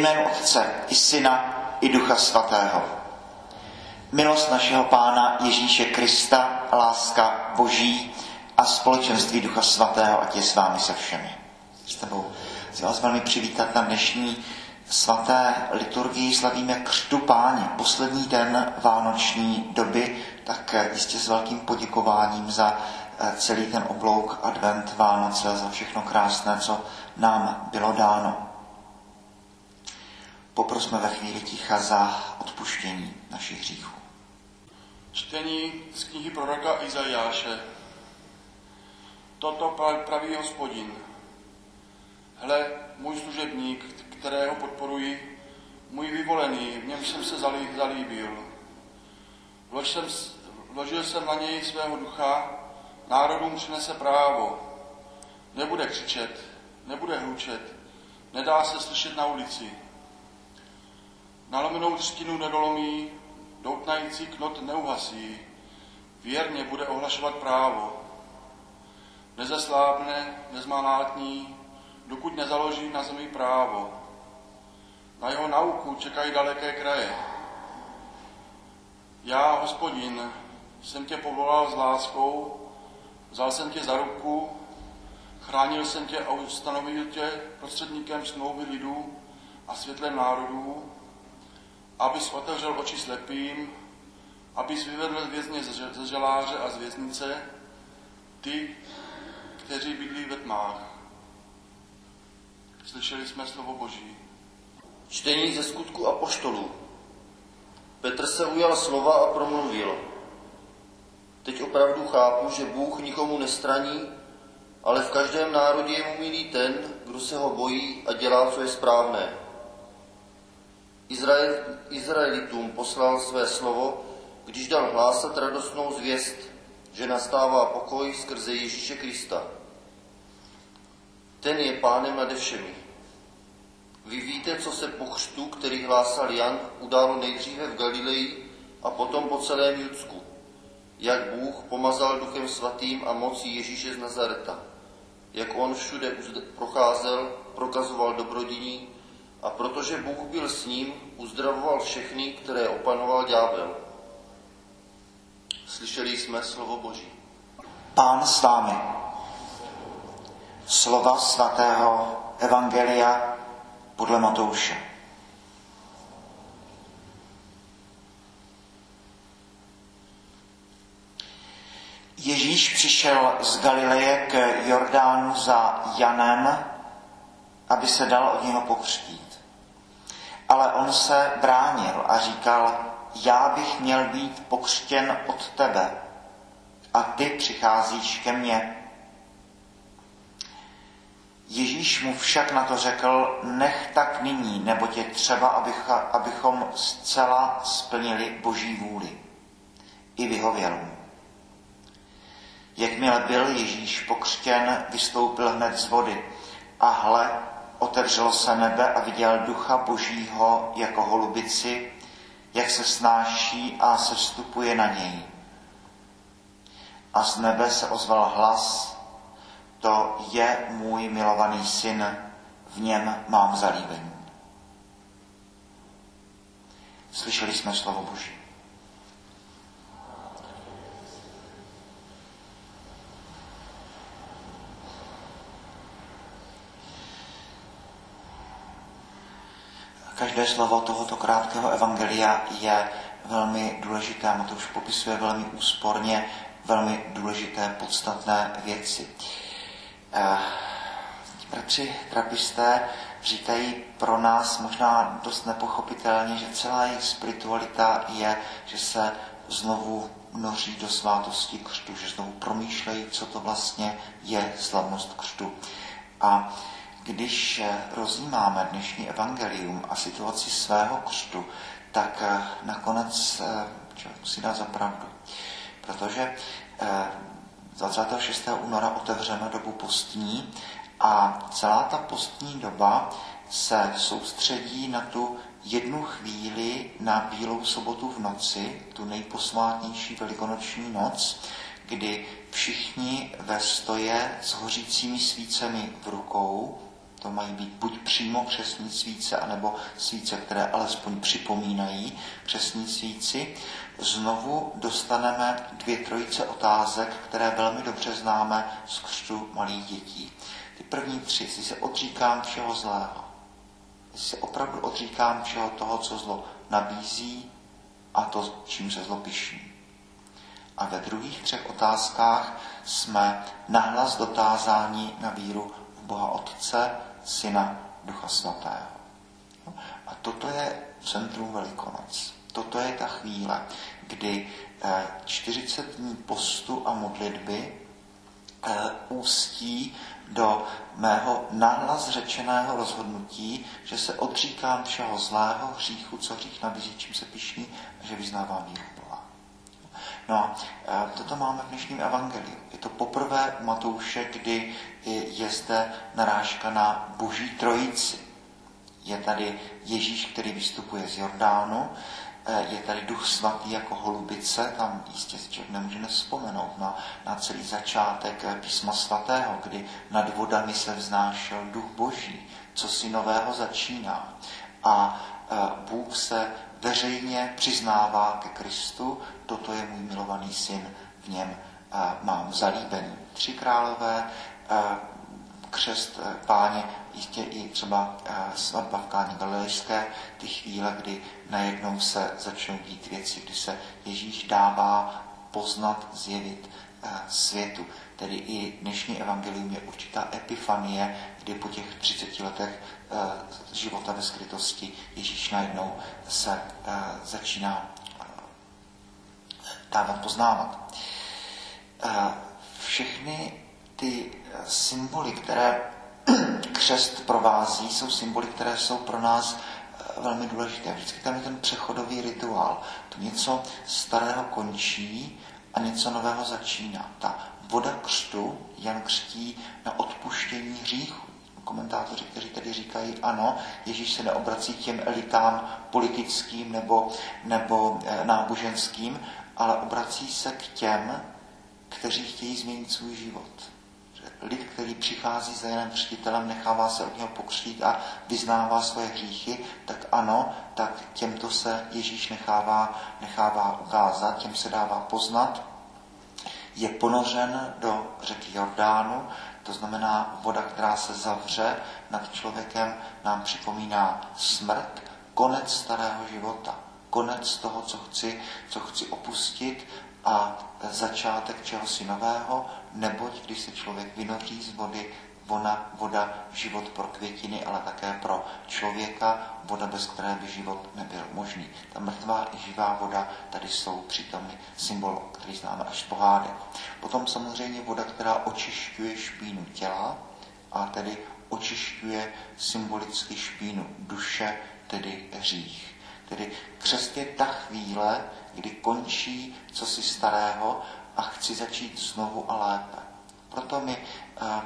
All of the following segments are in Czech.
jménu Otce i Syna i Ducha Svatého. Milost našeho Pána Ježíše Krista, láska Boží a společenství Ducha Svatého, ať je s vámi se všemi. S tebou chci vás velmi přivítat na dnešní svaté liturgii. Slavíme křtu páně, poslední den vánoční doby, tak jistě s velkým poděkováním za eh, celý ten oblouk advent Vánoce, za všechno krásné, co nám bylo dáno. Poprosme ve chvíli ticha za odpuštění našich hříchů. Čtení z knihy proroka Izajáše. Toto praví hospodin. Hle, můj služebník, kterého podporuji, můj vyvolený, v něm jsem se zalíbil. Vlož jsem, vložil jsem na něj svého ducha, národům přinese právo. Nebude křičet, nebude hlučet, nedá se slyšet na ulici. Nalomenou třtinu nedolomí, doutnající knot neuhasí, věrně bude ohlašovat právo. Nezeslábne, nezmalátní, dokud nezaloží na zemi právo. Na jeho nauku čekají daleké kraje. Já, hospodin, jsem tě povolal s láskou, vzal jsem tě za ruku, chránil jsem tě a ustanovil tě prostředníkem smlouvy lidů a světlem národů, abys otevřel oči slepým, abys vyvedl vězně ze želáře a z věznice, ty, kteří bydlí ve tmách. Slyšeli jsme slovo Boží. Čtení ze skutku a poštolů. Petr se ujal slova a promluvil. Teď opravdu chápu, že Bůh nikomu nestraní, ale v každém národě je mu milý ten, kdo se ho bojí a dělá, co je správné. Izrael, Izraelitům poslal své slovo, když dal hlásat radostnou zvěst, že nastává pokoj skrze Ježíše Krista. Ten je pánem nade všemi. Vy víte, co se po křtu, který hlásal Jan, událo nejdříve v Galileji a potom po celém Judsku. Jak Bůh pomazal duchem svatým a mocí Ježíše z Nazareta. Jak on všude procházel, prokazoval dobrodiní a protože Bůh byl s ním, uzdravoval všechny, které opanoval ďábel. Slyšeli jsme slovo Boží. Pán s vámi. Slova svatého Evangelia podle Matouše. Ježíš přišel z Galileje k Jordánu za Janem, aby se dal od něho pokřtít. Ale on se bránil a říkal, já bych měl být pokřtěn od tebe a ty přicházíš ke mně. Ježíš mu však na to řekl, nech tak nyní, nebo je třeba, abychom zcela splnili Boží vůli. I vyhověl mu. Jakmile byl Ježíš pokřtěn, vystoupil hned z vody a hle, otevřelo se nebe a viděl ducha Božího jako holubici, jak se snáší a se vstupuje na něj. A z nebe se ozval hlas, to je můj milovaný syn, v něm mám zalíbení. Slyšeli jsme slovo Boží. Každé slovo tohoto krátkého evangelia je velmi důležité. Matouš popisuje velmi úsporně velmi důležité, podstatné věci. Eh, bratři trapisté říkají pro nás možná dost nepochopitelně, že celá jejich spiritualita je, že se znovu noří do svátosti křtu, že znovu promýšlejí, co to vlastně je slavnost křtu. A když rozjímáme dnešní evangelium a situaci svého křtu, tak eh, nakonec eh, člověk musí dát za pravdu. Protože 26. února otevřeme dobu postní a celá ta postní doba se soustředí na tu jednu chvíli na Bílou sobotu v noci, tu nejposvátnější velikonoční noc, kdy všichni ve stoje s hořícími svícemi v rukou To mají být buď přímo křesní svíce, anebo svíce, které alespoň připomínají křesní svíci. Znovu dostaneme dvě trojice otázek, které velmi dobře známe z křtu malých dětí. Ty první tři, jestli se odříkám všeho zlého, jestli se opravdu odříkám všeho toho, co zlo nabízí a to, čím se zlo piší. A ve druhých třech otázkách jsme nahlas dotázáni na víru v Boha Otce, Syna, Ducha Svatého. A toto je centrum Velikonoc. Toto je ta chvíle, kdy 40 eh, dní postu a modlitby eh, ústí do mého nahlas řečeného rozhodnutí, že se odříkám všeho zlého, hříchu, co hřích nabízí, čím se pišní, a že vyznávám Boha. No a toto máme v dnešním evangeliu. Je to poprvé Matouše, kdy je zde narážka na boží trojici. Je tady Ježíš, který vystupuje z Jordánu, e, je tady duch svatý jako holubice, tam jistě člověk nemůže nespomenout na, na celý začátek e, písma svatého, kdy nad vodami se vznášel duch boží, co si nového začíná. A Bůh se veřejně přiznává ke Kristu, toto je můj milovaný syn, v něm mám zalíbený. Tři králové, křest páně, jistě i třeba svatba v Káně Galilejské, ty chvíle, kdy najednou se začnou dít věci, kdy se Ježíš dává poznat, zjevit světu. Tedy i dnešní evangelium je určitá epifanie, kdy po těch 30 letech života ve skrytosti Ježíš najednou se začíná dávat poznávat. Všechny ty symboly, které křest provází, jsou symboly, které jsou pro nás velmi důležité. Vždycky tam je ten přechodový rituál. To něco starého končí a něco nového začíná. Ta voda křtu Jan křtí na odpuštění hříchu. Komentátoři, kteří tedy říkají, ano, Ježíš se neobrací k těm elitám politickým nebo, nebo e, náboženským, ale obrací se k těm, kteří chtějí změnit svůj život. Lid, který přichází za jiným křtitelem, nechává se od něho pokřtít a vyznává svoje hříchy, tak ano, tak těmto se Ježíš nechává, nechává ukázat, těm se dává poznat, je ponořen do řeky Jordánu, to znamená voda, která se zavře nad člověkem, nám připomíná smrt, konec starého života, konec toho, co chci, co chci opustit a začátek čehosi nového, neboť když se člověk vynoří z vody, voda, voda život pro květiny, ale také pro člověka, voda, bez které by život nebyl možný. Ta mrtvá i živá voda tady jsou přítomny symbol, který známe až z pohádek. Potom samozřejmě voda, která očišťuje špínu těla a tedy očišťuje symbolicky špínu duše, tedy hřích. Tedy je ta chvíle, kdy končí cosi starého a chci začít znovu a lépe. Proto my eh,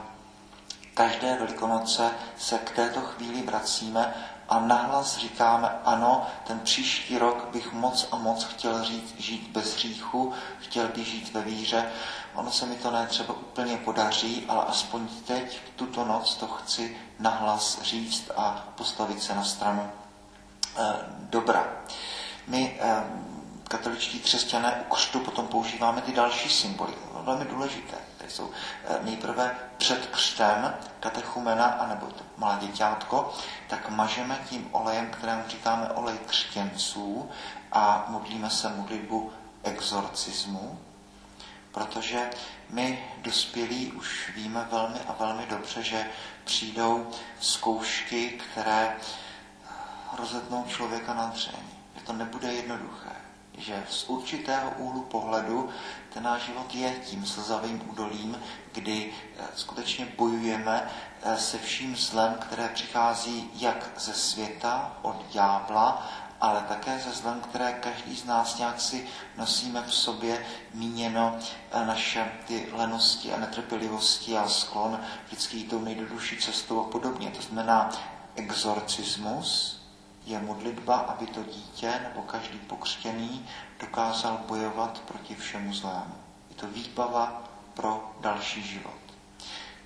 každé velikonoce se k této chvíli vracíme a nahlas říkáme, ano, ten příští rok bych moc a moc chtěl říct, žít bez hříchu, chtěl bych žít ve víře. Ono se mi to ne třeba úplně podaří, ale aspoň teď, tuto noc, to chci nahlas říct a postavit se na stranu dobra. My e, katoličtí křesťané u křtu potom používáme ty další symboly, velmi důležité které jsou eh, nejprve před křtem katechumena, anebo malé děťátko, tak mažeme tím olejem, kterému říkáme olej křtěnců a modlíme se modlitbu exorcismu, protože my dospělí už víme velmi a velmi dobře, že přijdou zkoušky, které rozetnou člověka na dřeň. Že to nebude jednoduché že z určitého úhlu pohledu ten náš život je tím slzavým údolím, kdy eh, skutečně bojujeme eh, se vším zlem, které přichází jak ze světa, od ďábla, ale také ze zlem, které každý z nás nějak si nosíme v sobě míněno eh, naše ty lenosti a netrpělivosti a sklon vždycky tou nejdodušší cestou a podobně. To znamená exorcismus, je modlitba, aby to dítě nebo každý pokřtěný dokázal bojovat proti všemu zlému. Je to výbava pro další život.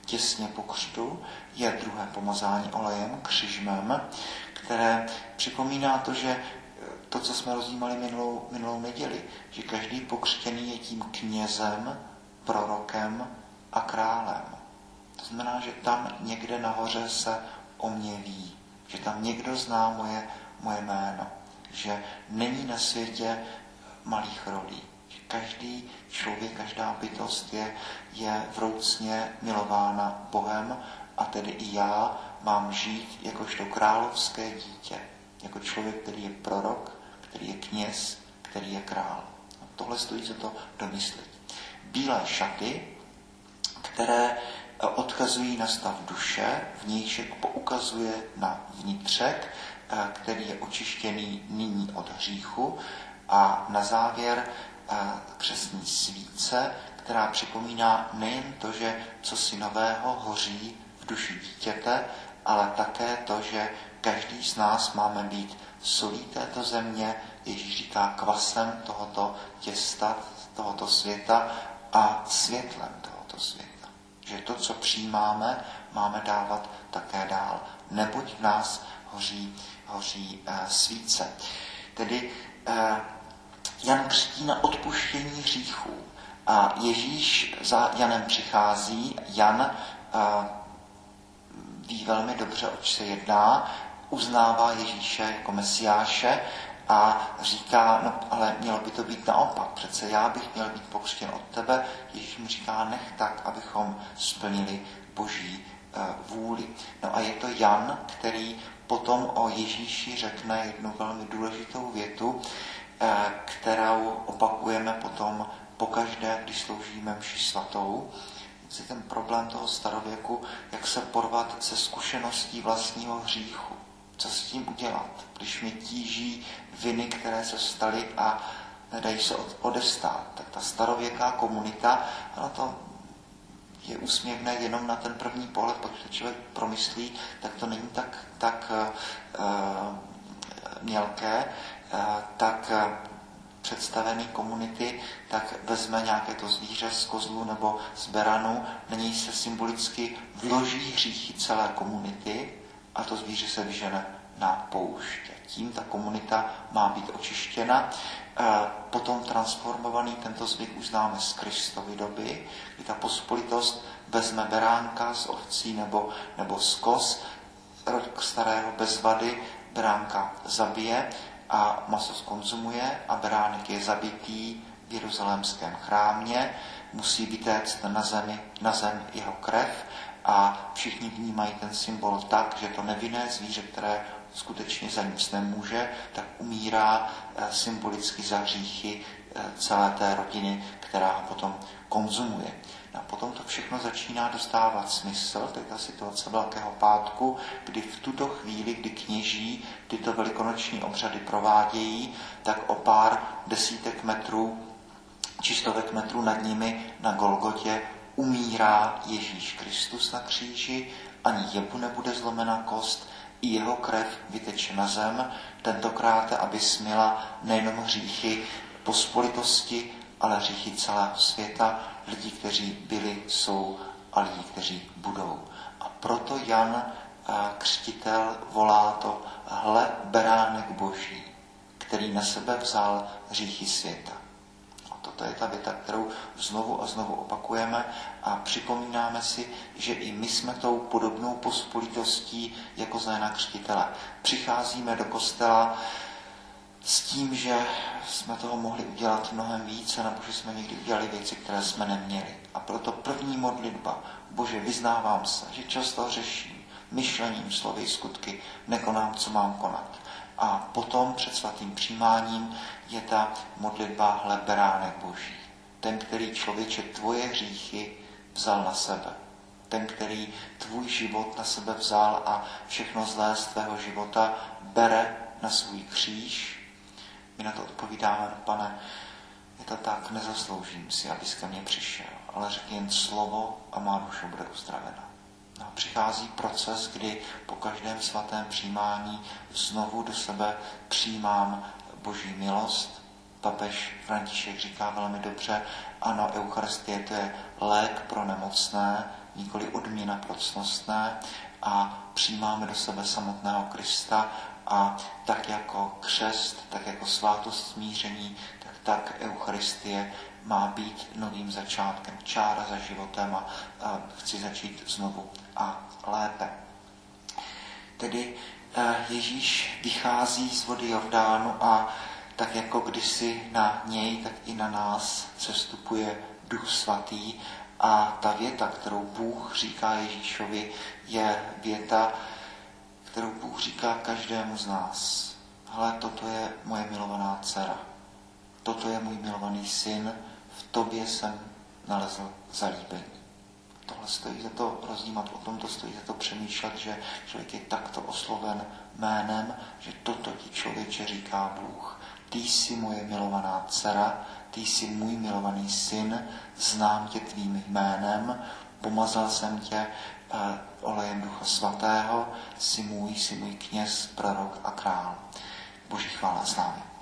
těsně po křtu je druhé pomazání olejem, křižmem, které připomíná to, že to, co jsme rozjímali minulou, minulou neděli, že každý pokřtěný je tím knězem, prorokem a králem. To znamená, že tam někde nahoře se o mě ví, že tam někdo zná moje, moje jméno, že není na světě malých rolí, že každý člověk, každá bytost je, je vroucně milována Bohem a tedy i já mám žít jakožto královské dítě, jako člověk, který je prorok, který je kněz, který je král. Tohle stojí za to domyslet. Bílé šaty, které odkazují na stav duše, vnějšek poukazuje na vnitřek, eh, který je očištěný nyní od hříchu a na závěr eh, křesní svíce, která připomíná nejen to, že co si nového hoří v duši dítěte, ale také to, že každý z nás máme být solí této země, Ježíš říká kvasem tohoto těsta, tohoto světa a světlem tohoto světa. Že to, co přijímáme, máme dávat také dál. Neboť v nás hoří, hoří uh, svíce. Tedy uh, Jan křtí na odpuštění hříchů. A Ježíš za Janem přichází. Jan uh, ví velmi dobře, oč se jedná uznává Ježíše jako mesiáše a říká, no ale mělo by to být naopak, přece já bych měl být pokřtěn od tebe. Ježíš mu říká, nech tak, abychom splnili boží uh, vůli. No a je to Jan, který potom o Ježíši řekne jednu velmi důležitou větu, uh, kterou opakujeme potom pokaždé, když sloužíme mši svatou. Je ten problém toho starověku, jak se porvat se zkušeností vlastního hříchu co s tím udělat, když mě tíží viny, které se staly a nedají se odestát. Tak ta starověká komunita, ale to je úsměvné jenom na ten první pohled, pokud to člověk promyslí, tak to není tak, tak uh, mělké, uh, tak představený komunity, tak vezme nějaké to zvíře z kozlu nebo z beranu, na něj se symbolicky vloží hříchy celé komunity a to zvíře se vyžene na pouště. Tím ta komunita má být očištěna. E, potom transformovaný tento zvyk už známe z Kristovy doby, kdy ta pospolitost vezme beránka z ovcí nebo, nebo z kos, rok starého bez vady, beránka zabije a maso skonzumuje a beránek je zabitý v jeruzalémském chrámě, musí vytéct na, zemi, na zem jeho krev a všichni vnímají ten symbol tak, že to nevinné zvíře, které skutečně za nic nemůže, tak umírá eh, symbolicky za hříchy eh, celé té rodiny, která ho potom konzumuje. A potom to všechno začíná dostávat smysl, to je ta situace Velkého pátku, kdy v tuto chvíli, kdy kněží tyto velikonoční obřady provádějí, tak o pár desítek metrů či stovek metrů nad nimi na Golgotě umírá Ježíš Kristus na kříži, ani jebu nebude zlomena kost, i jeho krev vyteče na zem, tentokrát, aby smila nejenom hříchy pospolitosti, ale hříchy celého světa, lidí, kteří byli, jsou a lidí, kteří budou. A proto Jan eh, křtitel volá to hle beránek boží, který na sebe vzal hříchy světa. To je ta věta, kterou znovu a znovu opakujeme a připomínáme si, že i my jsme tou podobnou pospolitostí jako za Křtitele. Přicházíme do kostela s tím, že jsme toho mohli udělat mnohem více, nebo že jsme někdy udělali věci, které jsme neměli. A proto první modlitba, Bože, vyznávám se, že často řeším myšlením, slovy, skutky, nekonám, co mám konat. A potom před svatým přijímáním je ta modlitba hle beránek boží. Ten, který člověče tvoje hříchy vzal na sebe. Ten, který tvůj život na sebe vzal a všechno zlé z tvého života bere na svůj kříž. My na to odpovídáme, pane, je to tak, nezasloužím si, abys ke mně přišel, ale řekni jen slovo a má duše bude uzdravena. Přichází proces, kdy po každém svatém přijímání znovu do sebe přijímám boží milost. Papež František říká velmi dobře, ano, Eucharistie to je lék pro nemocné, nikoli odměna pro cnostné a přijímáme do sebe samotného Krista a tak jako křest, tak jako svátost smíření, tak, Eucharistie má být novým začátkem, čára za životem a, a chci začít znovu a lépe. Tedy eh, Ježíš vychází z vody Jordánu a tak jako kdysi na něj, tak i na nás přestupuje Duch Svatý a ta věta, kterou Bůh říká Ježíšovi, je věta, kterou Bůh říká každému z nás. Ale toto je moje milovaná dcera. Toto je můj milovaný syn, v tobě jsem nalezl zalíbení. Tohle stojí za to rozdímat, o tom to stojí za to přemýšlet, že člověk je takto osloven jménem, že toto ti člověče říká Bůh. Ty jsi moje milovaná dcera, ty jsi můj milovaný syn, znám tě tvým jménem, pomazal jsem tě eh, olejem Ducha Svatého, jsi můj, jsi můj kněz, prorok a král. Boží chvála s námi.